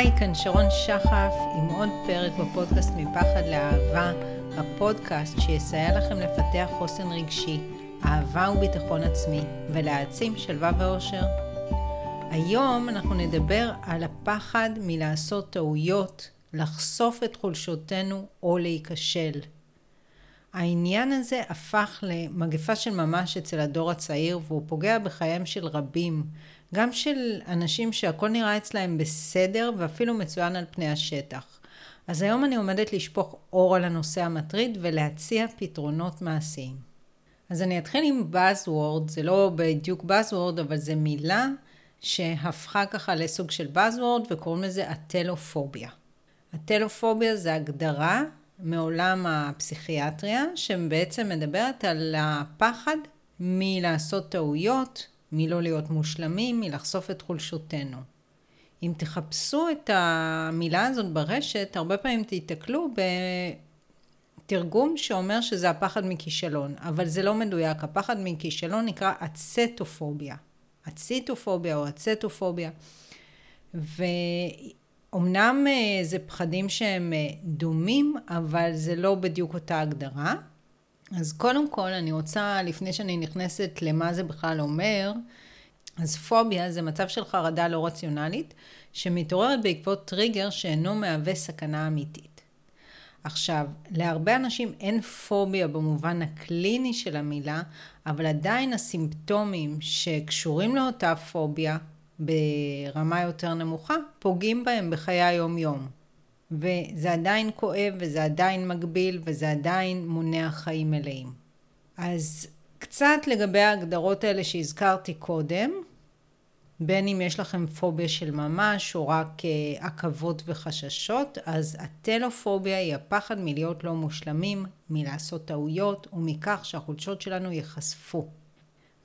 היי, כאן שרון שחף עם עוד פרק בפודקאסט מפחד לאהבה, הפודקאסט שיסייע לכם לפתח חוסן רגשי, אהבה וביטחון עצמי, ולהעצים שלווה ואושר. היום אנחנו נדבר על הפחד מלעשות טעויות, לחשוף את חולשותינו או להיכשל. העניין הזה הפך למגפה של ממש אצל הדור הצעיר והוא פוגע בחייהם של רבים, גם של אנשים שהכל נראה אצלהם בסדר ואפילו מצוין על פני השטח. אז היום אני עומדת לשפוך אור על הנושא המטריד ולהציע פתרונות מעשיים. אז אני אתחיל עם Buzzword, זה לא בדיוק Buzzword, אבל זה מילה שהפכה ככה לסוג של Buzzword וקוראים לזה הטלופוביה. הטלופוביה זה הגדרה מעולם הפסיכיאטריה שבעצם מדברת על הפחד מלעשות טעויות, מלא להיות מושלמים, מלחשוף את חולשותינו. אם תחפשו את המילה הזאת ברשת, הרבה פעמים תיתקלו בתרגום שאומר שזה הפחד מכישלון, אבל זה לא מדויק. הפחד מכישלון נקרא אצטופוביה. אציטופוביה או אצטופוביה. ואומנם אה, זה פחדים שהם אה, דומים, אבל זה לא בדיוק אותה הגדרה. אז קודם כל אני רוצה, לפני שאני נכנסת למה זה בכלל אומר, אז פוביה זה מצב של חרדה לא רציונלית, שמתעוררת בעקבות טריגר שאינו מהווה סכנה אמיתית. עכשיו, להרבה אנשים אין פוביה במובן הקליני של המילה, אבל עדיין הסימפטומים שקשורים לאותה פוביה ברמה יותר נמוכה, פוגעים בהם בחיי היום-יום. וזה עדיין כואב, וזה עדיין מגביל, וזה עדיין מונע חיים מלאים. אז קצת לגבי ההגדרות האלה שהזכרתי קודם, בין אם יש לכם פוביה של ממש או רק uh, עכבות וחששות, אז הטלופוביה היא הפחד מלהיות לא מושלמים, מלעשות טעויות ומכך שהחולשות שלנו ייחשפו.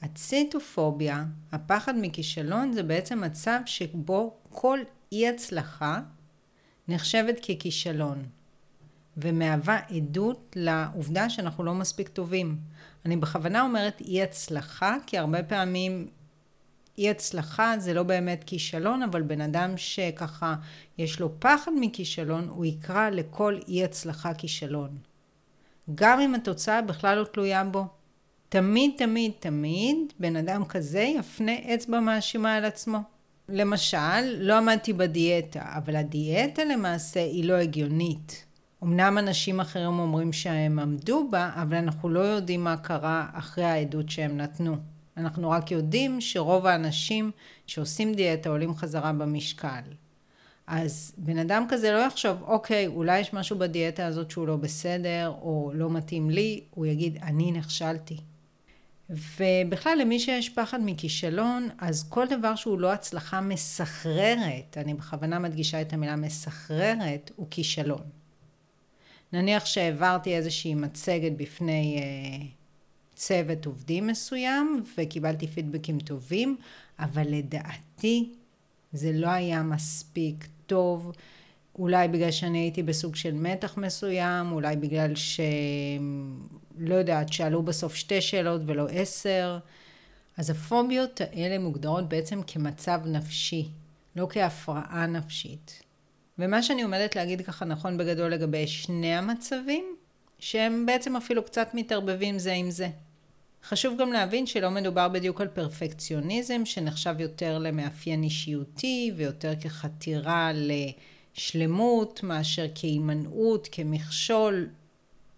הציטופוביה, הפחד מכישלון, זה בעצם מצב שבו כל אי הצלחה נחשבת ככישלון, ומהווה עדות לעובדה שאנחנו לא מספיק טובים. אני בכוונה אומרת אי הצלחה, כי הרבה פעמים אי הצלחה זה לא באמת כישלון, אבל בן אדם שככה יש לו פחד מכישלון, הוא יקרא לכל אי הצלחה כישלון. גם אם התוצאה בכלל לא תלויה בו. תמיד, תמיד, תמיד, בן אדם כזה יפנה אצבע מאשימה על עצמו. למשל, לא עמדתי בדיאטה, אבל הדיאטה למעשה היא לא הגיונית. אמנם אנשים אחרים אומרים שהם עמדו בה, אבל אנחנו לא יודעים מה קרה אחרי העדות שהם נתנו. אנחנו רק יודעים שרוב האנשים שעושים דיאטה עולים חזרה במשקל. אז בן אדם כזה לא יחשוב, אוקיי, אולי יש משהו בדיאטה הזאת שהוא לא בסדר, או לא מתאים לי, הוא יגיד, אני נכשלתי. ובכלל, למי שיש פחד מכישלון, אז כל דבר שהוא לא הצלחה מסחררת, אני בכוונה מדגישה את המילה מסחררת, הוא כישלון. נניח שהעברתי איזושהי מצגת בפני אה, צוות עובדים מסוים, וקיבלתי פידבקים טובים, אבל לדעתי זה לא היה מספיק טוב. אולי בגלל שאני הייתי בסוג של מתח מסוים, אולי בגלל ש... לא יודעת, שאלו בסוף שתי שאלות ולא עשר. אז הפוביות האלה מוגדרות בעצם כמצב נפשי, לא כהפרעה נפשית. ומה שאני עומדת להגיד ככה נכון בגדול לגבי שני המצבים, שהם בעצם אפילו קצת מתערבבים זה עם זה. חשוב גם להבין שלא מדובר בדיוק על פרפקציוניזם, שנחשב יותר למאפיין אישיותי ויותר כחתירה לשלמות, מאשר כהימנעות, כמכשול,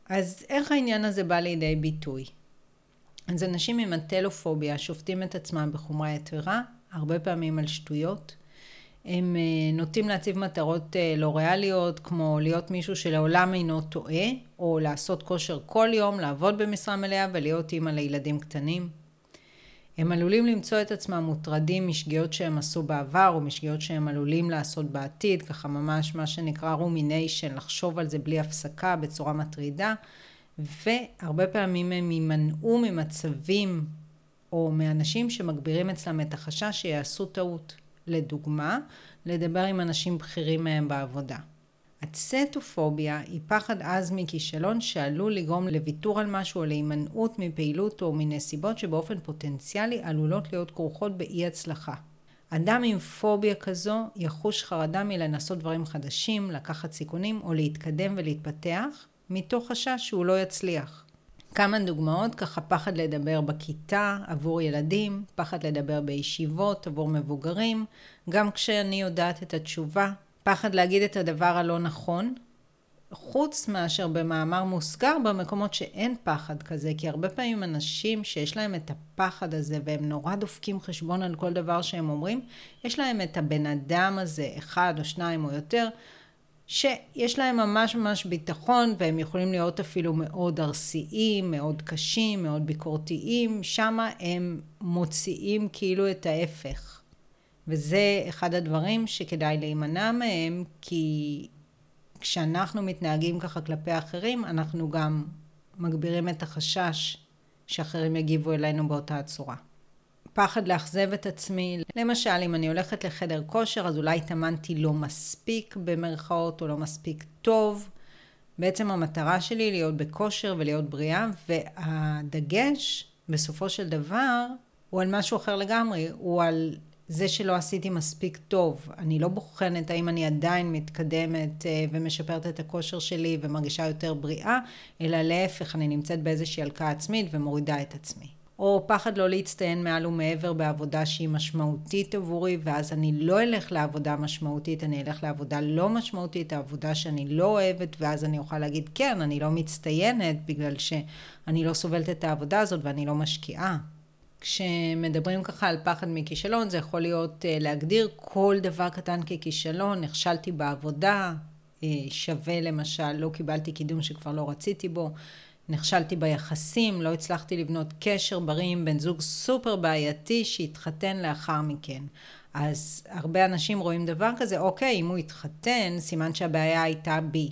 אז איך העניין הזה בא לידי ביטוי? אז אנשים עם אטלופוביה שופטים את עצמם בחומרה יתרה, הרבה פעמים על שטויות. הם אה, נוטים להציב מטרות אה, לא ריאליות, כמו להיות מישהו שלעולם אינו טועה, או לעשות כושר כל יום, לעבוד במשרה מלאה ולהיות אימא לילדים קטנים. הם עלולים למצוא את עצמם מוטרדים משגיאות שהם עשו בעבר או משגיאות שהם עלולים לעשות בעתיד, ככה ממש מה שנקרא rumination, לחשוב על זה בלי הפסקה בצורה מטרידה, והרבה פעמים הם יימנעו ממצבים או מאנשים שמגבירים אצלם את החשש שיעשו טעות. לדוגמה, לדבר עם אנשים בכירים מהם בעבודה. הצטופוביה היא פחד עז מכישלון שעלול לגרום לוויתור על משהו או להימנעות מפעילות או מנסיבות שבאופן פוטנציאלי עלולות להיות כרוכות באי הצלחה. אדם עם פוביה כזו יחוש חרדה מלנסות דברים חדשים, לקחת סיכונים או להתקדם ולהתפתח, מתוך חשש שהוא לא יצליח. כמה דוגמאות, ככה פחד לדבר בכיתה עבור ילדים, פחד לדבר בישיבות עבור מבוגרים, גם כשאני יודעת את התשובה, פחד להגיד את הדבר הלא נכון, חוץ מאשר במאמר מוסגר במקומות שאין פחד כזה, כי הרבה פעמים אנשים שיש להם את הפחד הזה והם נורא דופקים חשבון על כל דבר שהם אומרים, יש להם את הבן אדם הזה, אחד או שניים או יותר, שיש להם ממש ממש ביטחון והם יכולים להיות אפילו מאוד ארסיים, מאוד קשים, מאוד ביקורתיים, שמה הם מוציאים כאילו את ההפך. וזה אחד הדברים שכדאי להימנע מהם, כי כשאנחנו מתנהגים ככה כלפי אחרים, אנחנו גם מגבירים את החשש שאחרים יגיבו אלינו באותה הצורה. פחד לאכזב את עצמי. למשל, אם אני הולכת לחדר כושר, אז אולי התאמנתי לא מספיק במרכאות, או לא מספיק טוב. בעצם המטרה שלי להיות בכושר ולהיות בריאה, והדגש, בסופו של דבר, הוא על משהו אחר לגמרי, הוא על זה שלא עשיתי מספיק טוב. אני לא בוחנת האם אני עדיין מתקדמת אה, ומשפרת את הכושר שלי ומרגישה יותר בריאה, אלא להפך, אני נמצאת באיזושהי הלקאה עצמית ומורידה את עצמי. או פחד לא להצטיין מעל ומעבר בעבודה שהיא משמעותית עבורי, ואז אני לא אלך לעבודה משמעותית, אני אלך לעבודה לא משמעותית, העבודה שאני לא אוהבת, ואז אני אוכל להגיד, כן, אני לא מצטיינת, בגלל שאני לא סובלת את העבודה הזאת ואני לא משקיעה. כשמדברים ככה על פחד מכישלון, זה יכול להיות אה, להגדיר כל דבר קטן ככישלון, נכשלתי בעבודה, אה, שווה למשל, לא קיבלתי קידום שכבר לא רציתי בו, נכשלתי ביחסים, לא הצלחתי לבנות קשר בריא עם בן זוג סופר בעייתי שהתחתן לאחר מכן. אז הרבה אנשים רואים דבר כזה, אוקיי, אם הוא התחתן, סימן שהבעיה הייתה בי.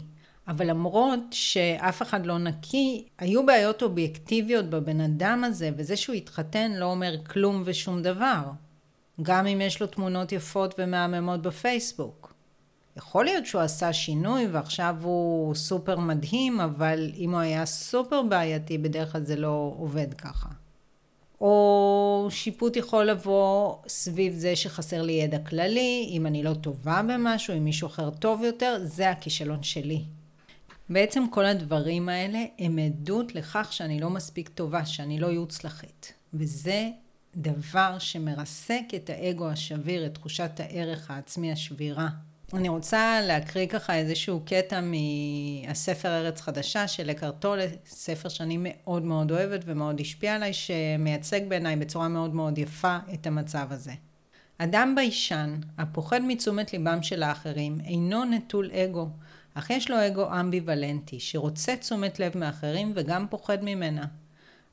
אבל למרות שאף אחד לא נקי, היו בעיות אובייקטיביות בבן אדם הזה, וזה שהוא התחתן לא אומר כלום ושום דבר. גם אם יש לו תמונות יפות ומהממות בפייסבוק. יכול להיות שהוא עשה שינוי ועכשיו הוא סופר מדהים, אבל אם הוא היה סופר בעייתי, בדרך כלל זה לא עובד ככה. או שיפוט יכול לבוא סביב זה שחסר לי ידע כללי, אם אני לא טובה במשהו, אם מישהו אחר טוב יותר, זה הכישלון שלי. בעצם כל הדברים האלה הם עדות לכך שאני לא מספיק טובה, שאני לא יוצלחית. וזה דבר שמרסק את האגו השביר, את תחושת הערך העצמי השבירה. אני רוצה להקריא ככה איזשהו קטע מהספר ארץ חדשה של אקרטולה, ספר שאני מאוד מאוד אוהבת ומאוד השפיע עליי, שמייצג בעיניי בצורה מאוד מאוד יפה את המצב הזה. אדם ביישן, הפוחד מתשומת ליבם של האחרים, אינו נטול אגו, אך יש לו אגו אמביוולנטי, שרוצה תשומת לב מאחרים וגם פוחד ממנה.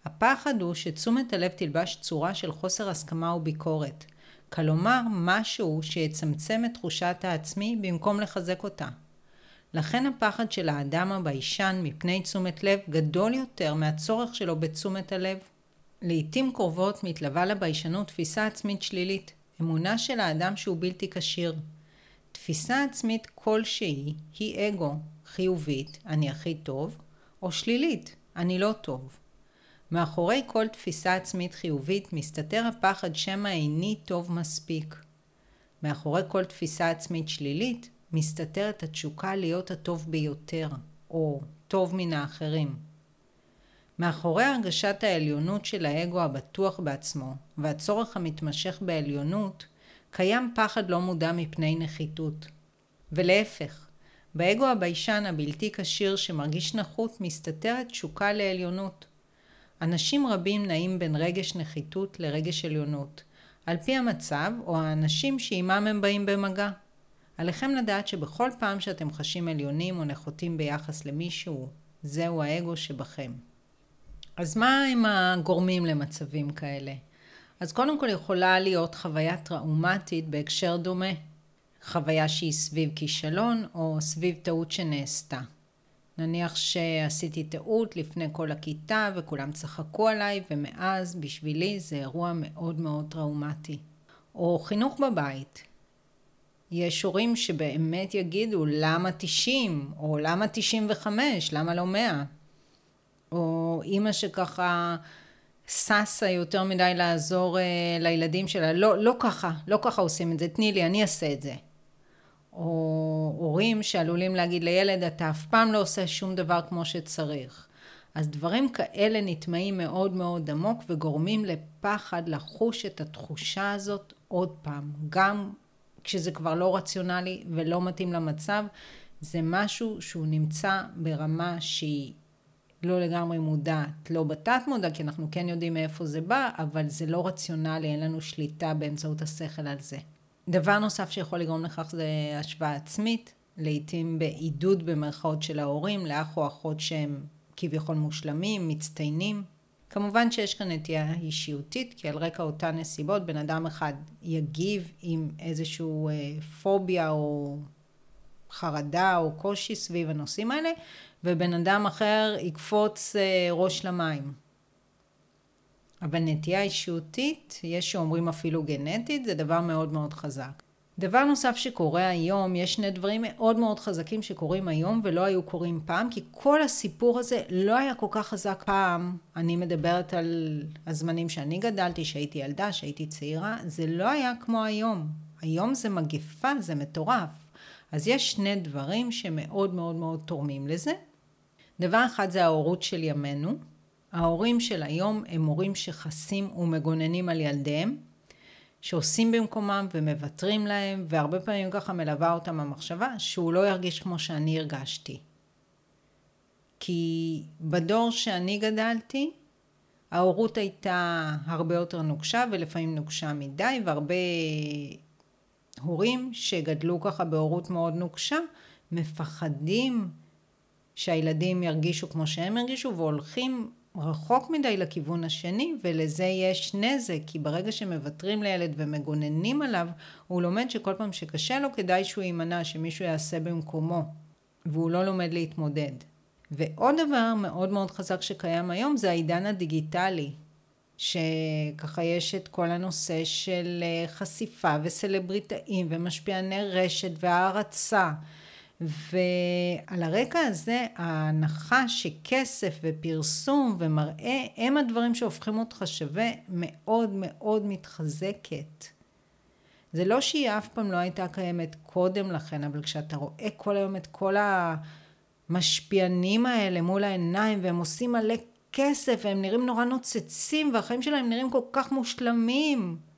הפחד הוא שתשומת הלב תלבש צורה של חוסר הסכמה וביקורת. כלומר, משהו שיצמצם את תחושת העצמי במקום לחזק אותה. לכן הפחד של האדם הביישן מפני תשומת לב גדול יותר מהצורך שלו בתשומת הלב. לעתים קרובות מתלווה לביישנות תפיסה עצמית שלילית, אמונה של האדם שהוא בלתי כשיר. תפיסה עצמית כלשהי היא אגו, חיובית, אני הכי טוב, או שלילית, אני לא טוב. מאחורי כל תפיסה עצמית חיובית מסתתר הפחד שמא איני טוב מספיק. מאחורי כל תפיסה עצמית שלילית מסתתרת התשוקה להיות הטוב ביותר, או טוב מן האחרים. מאחורי הרגשת העליונות של האגו הבטוח בעצמו, והצורך המתמשך בעליונות, קיים פחד לא מודע מפני נחיתות. ולהפך, באגו הביישן הבלתי כשיר שמרגיש נחות מסתתרת תשוקה לעליונות. אנשים רבים נעים בין רגש נחיתות לרגש עליונות, על פי המצב או האנשים שעימם הם באים במגע. עליכם לדעת שבכל פעם שאתם חשים עליונים או נחותים ביחס למישהו, זהו האגו שבכם. אז מה הם הגורמים למצבים כאלה? אז קודם כל יכולה להיות חוויה טראומטית בהקשר דומה. חוויה שהיא סביב כישלון או סביב טעות שנעשתה. נניח שעשיתי טעות לפני כל הכיתה וכולם צחקו עליי ומאז בשבילי זה אירוע מאוד מאוד טראומטי. או חינוך בבית. יש הורים שבאמת יגידו למה 90 או למה 95 למה לא 100 או אימא שככה ששה יותר מדי לעזור uh, לילדים שלה. לא, לא ככה, לא ככה עושים את זה, תני לי, אני אעשה את זה. או הורים שעלולים להגיד לילד, אתה אף פעם לא עושה שום דבר כמו שצריך. אז דברים כאלה נטמעים מאוד מאוד עמוק וגורמים לפחד לחוש את התחושה הזאת עוד פעם. גם כשזה כבר לא רציונלי ולא מתאים למצב, זה משהו שהוא נמצא ברמה שהיא לא לגמרי מודעת, לא בתת מודע, כי אנחנו כן יודעים מאיפה זה בא, אבל זה לא רציונלי, אין לנו שליטה באמצעות השכל על זה. דבר נוסף שיכול לגרום לכך זה השוואה עצמית, לעתים בעידוד במרכאות של ההורים, לאח או אחות שהם כביכול מושלמים, מצטיינים. כמובן שיש כאן נטייה אישיותית, כי על רקע אותן נסיבות בן אדם אחד יגיב עם איזשהו אה, פוביה או חרדה או קושי סביב הנושאים האלה, ובן אדם אחר יקפוץ אה, ראש למים. אבל נטייה אישיותית, יש שאומרים אפילו גנטית, זה דבר מאוד מאוד חזק. דבר נוסף שקורה היום, יש שני דברים מאוד מאוד חזקים שקורים היום ולא היו קורים פעם, כי כל הסיפור הזה לא היה כל כך חזק פעם. אני מדברת על הזמנים שאני גדלתי, שהייתי ילדה, שהייתי צעירה, זה לא היה כמו היום. היום זה מגפה, זה מטורף. אז יש שני דברים שמאוד מאוד מאוד תורמים לזה. דבר אחד זה ההורות של ימינו. ההורים של היום הם הורים שחסים ומגוננים על ילדיהם, שעושים במקומם ומוותרים להם, והרבה פעמים ככה מלווה אותם המחשבה שהוא לא ירגיש כמו שאני הרגשתי. כי בדור שאני גדלתי, ההורות הייתה הרבה יותר נוקשה ולפעמים נוקשה מדי, והרבה הורים שגדלו ככה בהורות מאוד נוקשה, מפחדים שהילדים ירגישו כמו שהם הרגישו והולכים רחוק מדי לכיוון השני ולזה יש נזק כי ברגע שמוותרים לילד ומגוננים עליו הוא לומד שכל פעם שקשה לו כדאי שהוא יימנע שמישהו יעשה במקומו והוא לא לומד להתמודד. ועוד דבר מאוד מאוד חזק שקיים היום זה העידן הדיגיטלי שככה יש את כל הנושא של אה, חשיפה וסלבריטאים ומשפיעני רשת והערצה ועל הרקע הזה ההנחה שכסף ופרסום ומראה הם הדברים שהופכים אותך שווה מאוד מאוד מתחזקת. זה לא שהיא אף פעם לא הייתה קיימת קודם לכן, אבל כשאתה רואה כל היום את כל המשפיענים האלה מול העיניים והם עושים מלא כסף והם נראים נורא נוצצים והחיים שלהם נראים כל כך מושלמים.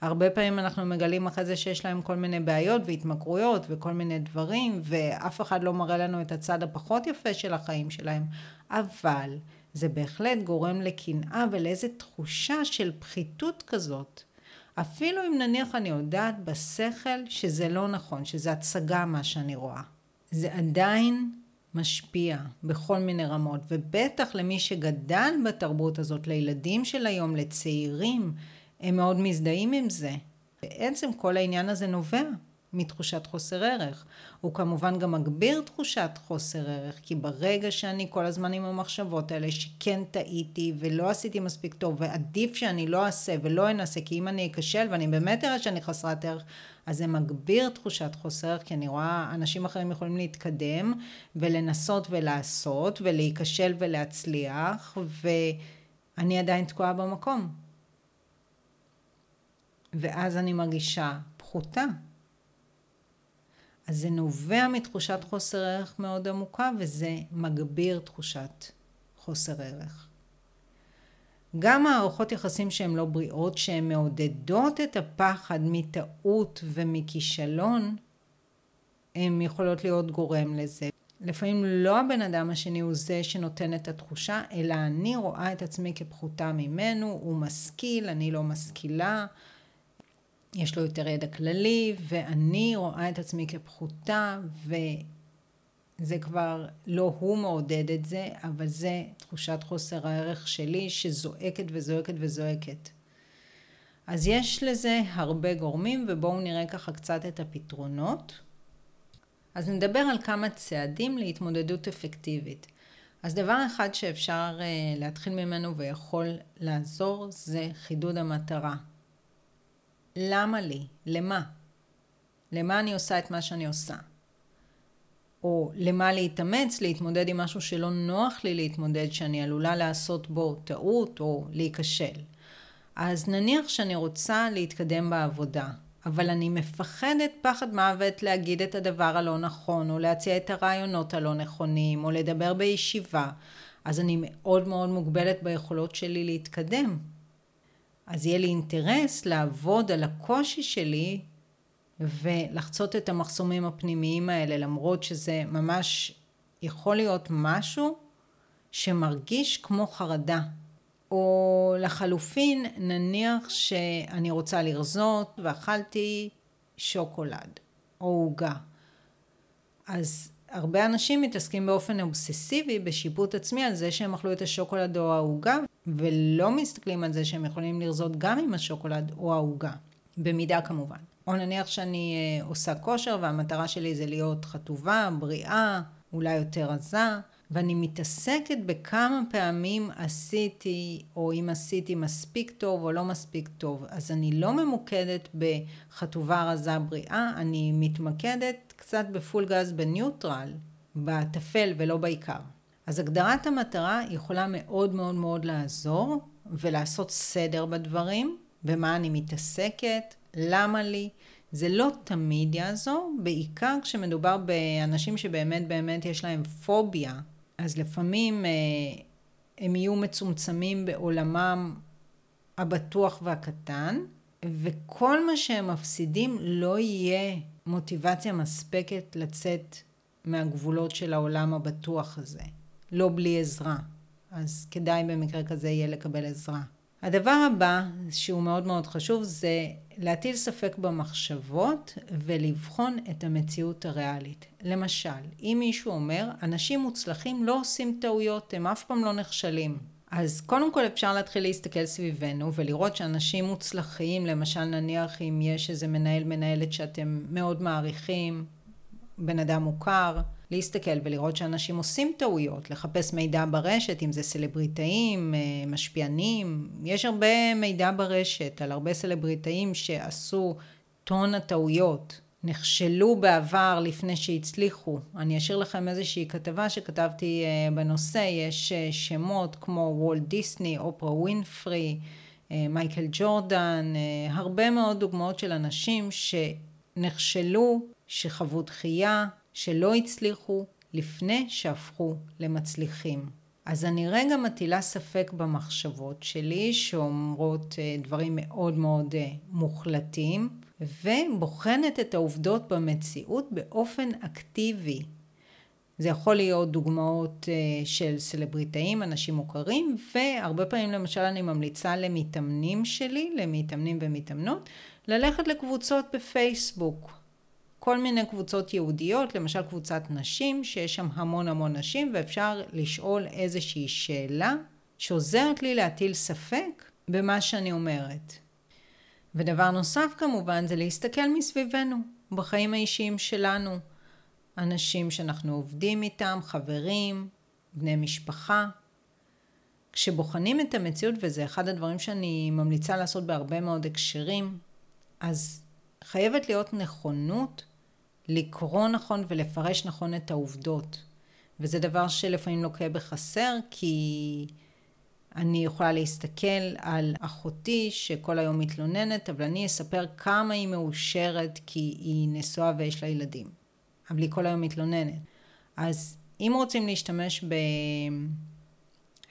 הרבה פעמים אנחנו מגלים אחרי זה שיש להם כל מיני בעיות והתמכרויות וכל מיני דברים ואף אחד לא מראה לנו את הצד הפחות יפה של החיים שלהם אבל זה בהחלט גורם לקנאה ולאיזה תחושה של פחיתות כזאת אפילו אם נניח אני יודעת בשכל שזה לא נכון, שזה הצגה מה שאני רואה. זה עדיין משפיע בכל מיני רמות, ובטח למי שגדל בתרבות הזאת, לילדים של היום, לצעירים, הם מאוד מזדהים עם זה. בעצם כל העניין הזה נובע מתחושת חוסר ערך. הוא כמובן גם מגביר תחושת חוסר ערך, כי ברגע שאני כל הזמן עם המחשבות האלה שכן טעיתי ולא עשיתי מספיק טוב ועדיף שאני לא אעשה ולא אנסה, כי אם אני אכשל ואני באמת אראה שאני חסרת ערך, אז זה מגביר תחושת חוסר ערך, כי אני רואה אנשים אחרים יכולים להתקדם ולנסות ולעשות ולהיכשל ולהצליח, ואני עדיין תקועה במקום. ואז אני מרגישה פחותה. אז זה נובע מתחושת חוסר ערך מאוד עמוקה וזה מגביר תחושת חוסר ערך. גם מערכות יחסים שהן לא בריאות, שהן מעודדות את הפחד מטעות ומכישלון, הן יכולות להיות גורם לזה. לפעמים לא הבן אדם השני הוא זה שנותן את התחושה, אלא אני רואה את עצמי כפחותה ממנו, הוא משכיל, אני לא משכילה, יש לו יותר ידע כללי, ואני רואה את עצמי כפחותה, וזה כבר לא הוא מעודד את זה, אבל זה תחושת חוסר הערך שלי שזועקת וזועקת וזועקת. אז יש לזה הרבה גורמים, ובואו נראה ככה קצת את הפתרונות. אז נדבר על כמה צעדים להתמודדות אפקטיבית. אז דבר אחד שאפשר uh, להתחיל ממנו ויכול לעזור זה חידוד המטרה. למה לי? למה? למה אני עושה את מה שאני עושה? או למה להתאמץ, להתמודד עם משהו שלא נוח לי להתמודד, שאני עלולה לעשות בו טעות או להיכשל. אז נניח שאני רוצה להתקדם בעבודה, אבל אני מפחדת פחד מוות להגיד את הדבר הלא נכון, או להציע את הרעיונות הלא נכונים, או לדבר בישיבה, אז אני מאוד מאוד מוגבלת ביכולות שלי להתקדם. אז יהיה לי אינטרס לעבוד על הקושי שלי ולחצות את המחסומים הפנימיים האלה, למרות שזה ממש יכול להיות משהו שמרגיש כמו חרדה. או לחלופין, נניח שאני רוצה לרזות ואכלתי שוקולד או עוגה. אז הרבה אנשים מתעסקים באופן אובססיבי בשיפוט עצמי על זה שהם אכלו את השוקולד או העוגה, ולא מסתכלים על זה שהם יכולים לרזות גם עם השוקולד או העוגה, במידה כמובן. או נניח שאני אה, עושה כושר והמטרה שלי זה להיות חטובה, בריאה, אולי יותר עזה, ואני מתעסקת בכמה פעמים עשיתי, או אם עשיתי מספיק טוב או לא מספיק טוב. אז אני לא ממוקדת בחטובה רזה בריאה, אני מתמקדת קצת בפול גז בניוטרל, בטפל ולא בעיקר. אז הגדרת המטרה יכולה מאוד מאוד מאוד לעזור ולעשות סדר בדברים, במה אני מתעסקת, למה לי. זה לא תמיד יעזור, בעיקר כשמדובר באנשים שבאמת באמת יש להם פוביה אז לפעמים אה, הם יהיו מצומצמים בעולמם הבטוח והקטן, וכל מה שהם מפסידים לא יהיה מוטיבציה מספקת לצאת מהגבולות של העולם הבטוח הזה, לא בלי עזרה. אז כדאי במקרה כזה יהיה לקבל עזרה. הדבר הבא שהוא מאוד מאוד חשוב זה להטיל ספק במחשבות ולבחון את המציאות הריאלית. למשל, אם מישהו אומר, אנשים מוצלחים לא עושים טעויות, הם אף פעם לא נכשלים. אז קודם כל אפשר להתחיל להסתכל סביבנו ולראות שאנשים מוצלחים, למשל נניח אם יש איזה מנהל מנהלת שאתם מאוד מעריכים, בן אדם מוכר, להסתכל ולראות שאנשים עושים טעויות, לחפש מידע ברשת, אם זה סלבריטאים, אה, משפיענים, יש הרבה מידע ברשת על הרבה סלבריטאים שעשו טון הטעויות, נכשלו בעבר לפני שהצליחו. אני אשאיר לכם איזושהי כתבה שכתבתי אה, בנושא, יש אה, שמות כמו וולט דיסני, אופרה ווינפרי, מייקל ג'ורדן, הרבה מאוד דוגמאות של אנשים שנכשלו, שחוו דחייה, שלא הצליחו לפני שהפכו למצליחים. אז אני רגע מטילה ספק במחשבות שלי שאומרות אה, דברים מאוד מאוד אה, מוחלטים ובוחנת את העובדות במציאות באופן אקטיבי. זה יכול להיות דוגמאות אה, של סלבריטאים, אנשים מוכרים, והרבה פעמים למשל אני ממליצה למתאמנים שלי, למתאמנים ומתאמנות, ללכת לקבוצות בפייסבוק. כל מיני קבוצות יהודיות, למשל קבוצת נשים, שיש שם המון המון נשים, ואפשר לשאול איזושהי שאלה שעוזרת לי להטיל ספק במה שאני אומרת. ודבר נוסף כמובן זה להסתכל מסביבנו, בחיים האישיים שלנו. אנשים שאנחנו עובדים איתם, חברים, בני משפחה. כשבוחנים את המציאות, וזה אחד הדברים שאני ממליצה לעשות בהרבה מאוד הקשרים, אז חייבת להיות נכונות לקרוא נכון ולפרש נכון את העובדות. וזה דבר שלפעמים לוקה בחסר, כי אני יכולה להסתכל על אחותי שכל היום מתלוננת, אבל אני אספר כמה היא מאושרת כי היא נשואה ויש לה ילדים. אבל היא כל היום מתלוננת. אז אם רוצים להשתמש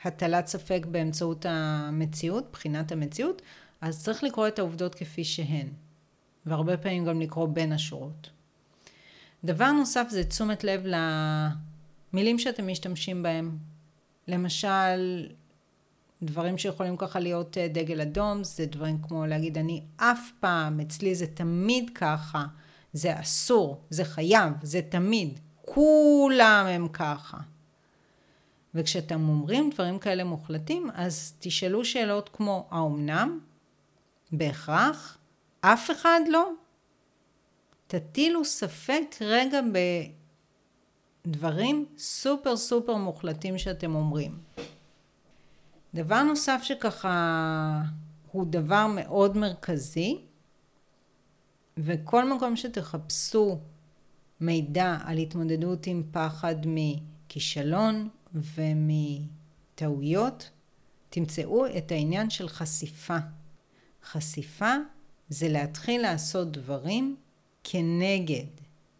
בהטלת ספק באמצעות המציאות, בחינת המציאות, אז צריך לקרוא את העובדות כפי שהן. והרבה פעמים גם לקרוא בין השורות. דבר נוסף זה תשומת לב למילים שאתם משתמשים בהם. למשל, דברים שיכולים ככה להיות אה, דגל אדום, זה דברים כמו להגיד אני אף פעם, אצלי זה תמיד ככה, זה אסור, זה חייב, זה תמיד, כולם הם ככה. וכשאתם אומרים דברים כאלה מוחלטים, אז תשאלו שאלות כמו האומנם? בהכרח? אף אחד לא? תטילו ספק רגע בדברים סופר סופר מוחלטים שאתם אומרים. דבר נוסף שככה הוא דבר מאוד מרכזי, וכל מקום שתחפשו מידע על התמודדות עם פחד מכישלון ומטעויות, תמצאו את העניין של חשיפה. חשיפה זה להתחיל לעשות דברים כנגד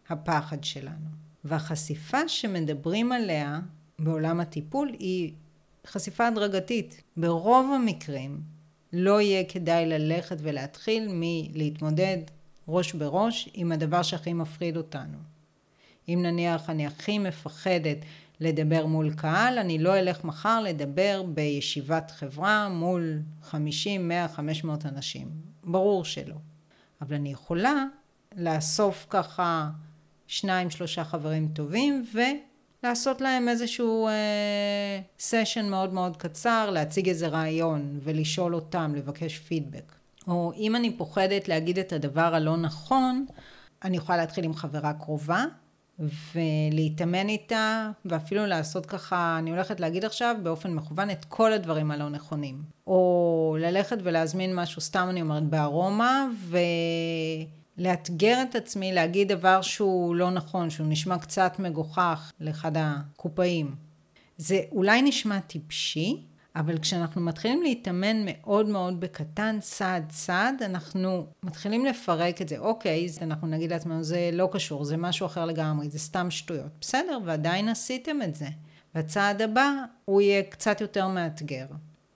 הפחד שלנו. והחשיפה שמדברים עליה בעולם הטיפול היא חשיפה הדרגתית. ברוב המקרים לא יהיה כדאי ללכת ולהתחיל מלהתמודד ראש בראש עם הדבר שהכי מפחיד אותנו. אם נניח אני הכי מפחדת לדבר מול קהל, אני לא אלך מחר לדבר בישיבת חברה מול 50, 100, 500 אנשים. ברור שלא. אבל אני יכולה לאסוף ככה שניים, שלושה חברים טובים ולעשות להם איזשהו אה, סשן מאוד מאוד קצר, להציג איזה רעיון ולשאול אותם, לבקש פידבק. או אם אני פוחדת להגיד את הדבר הלא נכון, אני יכולה להתחיל עם חברה קרובה ולהתאמן איתה, ואפילו לעשות ככה, אני הולכת להגיד עכשיו באופן מכוון את כל הדברים הלא נכונים. או ללכת ולהזמין משהו, סתם אני אומרת, בארומה, ולאתגר את עצמי להגיד דבר שהוא לא נכון, שהוא נשמע קצת מגוחך לאחד הקופאים. זה אולי נשמע טיפשי, אבל כשאנחנו מתחילים להתאמן מאוד מאוד בקטן, צעד צעד, אנחנו מתחילים לפרק את זה. אוקיי, אז אנחנו נגיד לעצמנו, זה לא קשור, זה משהו אחר לגמרי, זה סתם שטויות. בסדר, ועדיין עשיתם את זה. והצעד הבא, הוא יהיה קצת יותר מאתגר.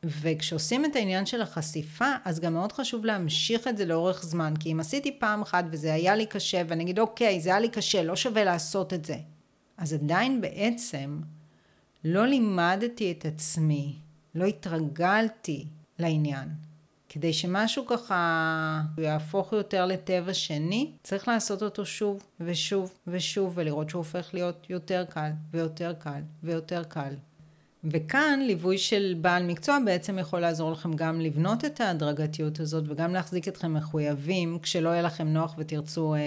וכשעושים את העניין של החשיפה, אז גם מאוד חשוב להמשיך את זה לאורך זמן. כי אם עשיתי פעם אחת וזה היה לי קשה, ואני אגיד, אוקיי, זה היה לי קשה, לא שווה לעשות את זה. אז עדיין בעצם לא לימדתי את עצמי לא התרגלתי לעניין. כדי שמשהו ככה יהפוך יותר לטבע שני, צריך לעשות אותו שוב ושוב ושוב, ולראות שהוא הופך להיות יותר קל ויותר קל ויותר קל. וכאן ליווי של בעל מקצוע בעצם יכול לעזור לכם גם לבנות את ההדרגתיות הזאת וגם להחזיק אתכם מחויבים כשלא יהיה לכם נוח ותרצו אה,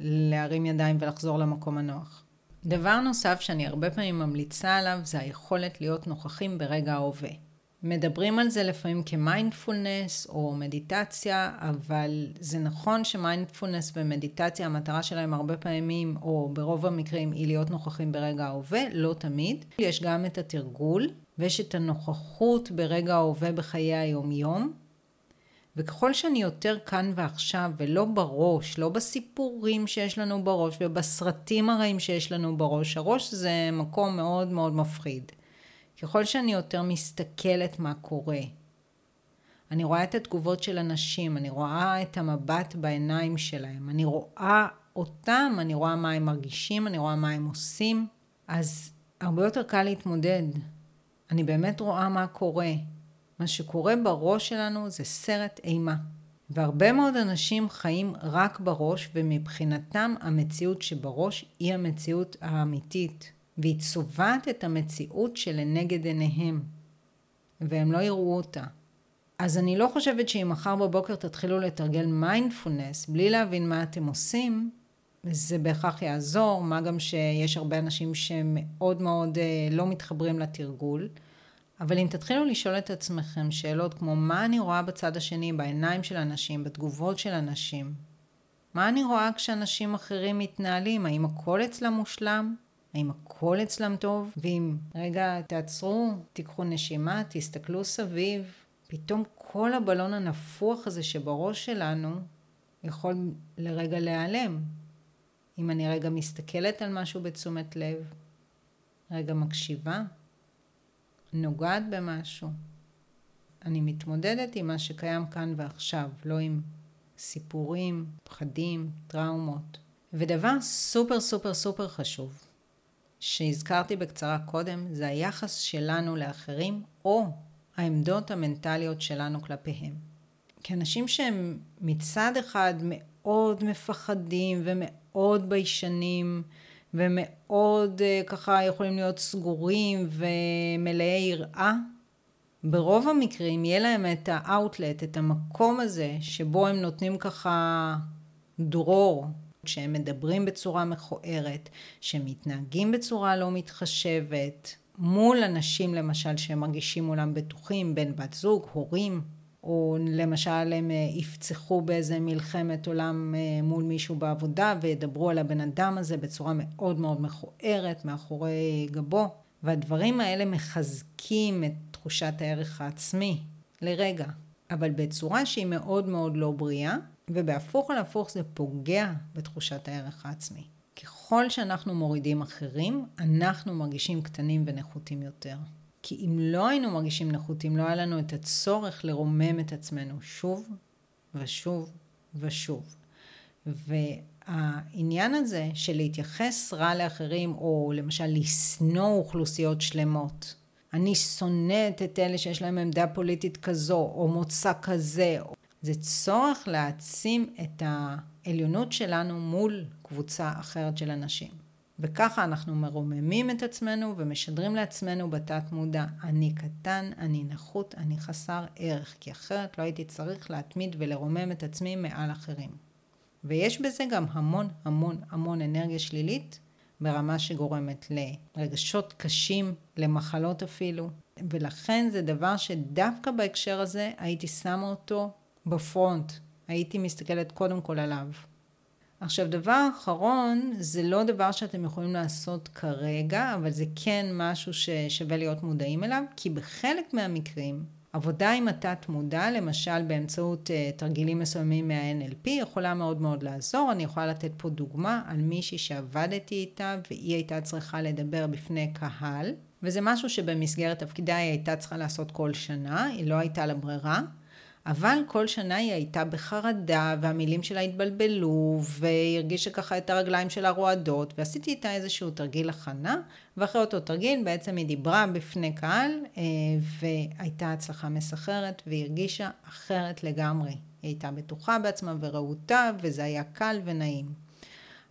להרים ידיים ולחזור למקום הנוח. דבר נוסף שאני הרבה פעמים ממליצה עליו זה היכולת להיות נוכחים ברגע ההווה. מדברים על זה לפעמים כמיינדפולנס או מדיטציה, אבל זה נכון שמיינדפולנס ומדיטציה המטרה שלהם הרבה פעמים, או ברוב המקרים, היא להיות נוכחים ברגע ההווה, לא תמיד. יש גם את התרגול, ויש את הנוכחות ברגע ההווה בחיי היומיום. וככל שאני יותר כאן ועכשיו ולא בראש, לא בסיפורים שיש לנו בראש ובסרטים הרעים שיש לנו בראש, הראש זה מקום מאוד מאוד מפחיד. ככל שאני יותר מסתכלת מה קורה, אני רואה את התגובות של אנשים, אני רואה את המבט בעיניים שלהם, אני רואה אותם, אני רואה מה הם מרגישים, אני רואה מה הם עושים, אז הרבה יותר קל להתמודד. אני באמת רואה מה קורה. מה שקורה בראש שלנו זה סרט אימה. והרבה מאוד אנשים חיים רק בראש, ומבחינתם המציאות שבראש היא המציאות האמיתית. והיא צובעת את המציאות שלנגד עיניהם, והם לא יראו אותה. אז אני לא חושבת שאם מחר בבוקר תתחילו לתרגל מיינדפולנס בלי להבין מה אתם עושים, זה בהכרח יעזור, מה גם שיש הרבה אנשים שמאוד מאוד אה, לא מתחברים לתרגול. אבל אם תתחילו לשאול את עצמכם שאלות כמו מה אני רואה בצד השני, בעיניים של אנשים, בתגובות של אנשים, מה אני רואה כשאנשים אחרים מתנהלים, האם הכל אצלם מושלם? האם הכל אצלם טוב? ואם רגע תעצרו, תיקחו נשימה, תסתכלו סביב, פתאום כל הבלון הנפוח הזה שבראש שלנו יכול לרגע להיעלם. אם אני רגע מסתכלת על משהו בתשומת לב, רגע מקשיבה, נוגעת במשהו, אני מתמודדת עם מה שקיים כאן ועכשיו, לא עם סיפורים, פחדים, טראומות. ודבר סופר סופר סופר חשוב, שהזכרתי בקצרה קודם, זה היחס שלנו לאחרים, או העמדות המנטליות שלנו כלפיהם. כאנשים שהם מצד אחד מאוד מפחדים ומאוד ביישנים ומאוד אה, ככה יכולים להיות סגורים ומלאי יראה, ברוב המקרים יהיה להם את האאוטלט, את המקום הזה שבו הם נותנים ככה דרור שהם מדברים בצורה מכוערת, שהם מתנהגים בצורה לא מתחשבת, מול אנשים למשל שהם מרגישים מולם בטוחים, בן בת זוג, הורים, או למשל הם אה, יפצחו באיזה מלחמת עולם אה, מול מישהו בעבודה וידברו על הבן אדם הזה בצורה מאוד מאוד מכוערת מאחורי גבו. והדברים האלה מחזקים את תחושת הערך העצמי לרגע, אבל בצורה שהיא מאוד מאוד לא בריאה, ובהפוך על הפוך זה פוגע בתחושת הערך העצמי. ככל שאנחנו מורידים אחרים, אנחנו מרגישים קטנים ונחותים יותר. כי אם לא היינו מרגישים נחותים, לא היה לנו את הצורך לרומם את עצמנו שוב ושוב ושוב. והעניין הזה של להתייחס רע לאחרים, או למשל לשנוא אוכלוסיות שלמות, אני שונאת את אלה שיש להם עמדה פוליטית כזו, או מוצא כזה, זה צורך להעצים את העליונות שלנו מול קבוצה אחרת של אנשים. וככה אנחנו מרוממים את עצמנו ומשדרים לעצמנו בתת מודע, אני קטן, אני נחות, אני חסר ערך, כי אחרת לא הייתי צריך להתמיד ולרומם את עצמי מעל אחרים. ויש בזה גם המון המון המון אנרגיה שלילית ברמה שגורמת לרגשות קשים, למחלות אפילו, ולכן זה דבר שדווקא בהקשר הזה הייתי שמה אותו בפרונט, הייתי מסתכלת קודם כל עליו. עכשיו, דבר אחרון, זה לא דבר שאתם יכולים לעשות כרגע, אבל זה כן משהו ששווה להיות מודעים אליו, כי בחלק מהמקרים, עבודה עם התת מודע, למשל באמצעות uh, תרגילים מסוימים מה-NLP, יכולה מאוד מאוד לעזור. אני יכולה לתת פה דוגמה על מישהי שעבדתי איתה, והיא הייתה צריכה לדבר בפני קהל, וזה משהו שבמסגרת תפקידה היא הייתה צריכה לעשות כל שנה, היא לא הייתה לה ברירה. אבל כל שנה היא הייתה בחרדה, והמילים שלה התבלבלו, והיא הרגישה ככה את הרגליים שלה רועדות, ועשיתי איתה איזשהו תרגיל הכנה, ואחרי אותו תרגיל בעצם היא דיברה בפני קהל, אה, והייתה הצלחה מסחררת, והיא הרגישה אחרת לגמרי. היא הייתה בטוחה בעצמה ורהוטה, וזה היה קל ונעים.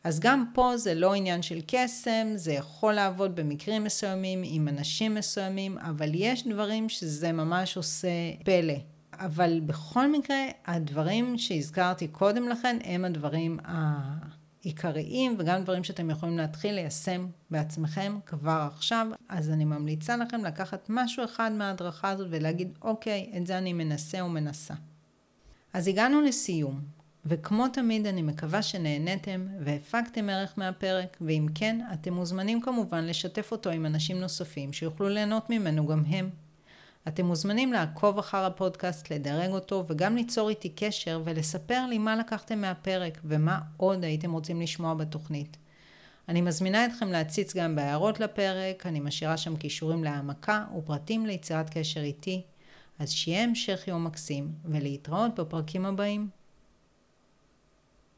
אז גם פה זה לא עניין של קסם, זה יכול לעבוד במקרים מסוימים, עם אנשים מסוימים, אבל יש דברים שזה ממש עושה פלא. אבל בכל מקרה, הדברים שהזכרתי קודם לכן הם הדברים העיקריים וגם דברים שאתם יכולים להתחיל ליישם בעצמכם כבר עכשיו. אז אני ממליצה לכם לקחת משהו אחד מההדרכה הזאת ולהגיד, אוקיי, את זה אני מנסה או מנסה. אז הגענו לסיום, וכמו תמיד אני מקווה שנהניתם והפקתם ערך מהפרק, ואם כן, אתם מוזמנים כמובן לשתף אותו עם אנשים נוספים שיוכלו ליהנות ממנו גם הם. אתם מוזמנים לעקוב אחר הפודקאסט, לדרג אותו וגם ליצור איתי קשר ולספר לי מה לקחתם מהפרק ומה עוד הייתם רוצים לשמוע בתוכנית. אני מזמינה אתכם להציץ גם בהערות לפרק, אני משאירה שם קישורים להעמקה ופרטים ליצירת קשר איתי. אז שיהיה המשך יום מקסים ולהתראות בפרקים הבאים.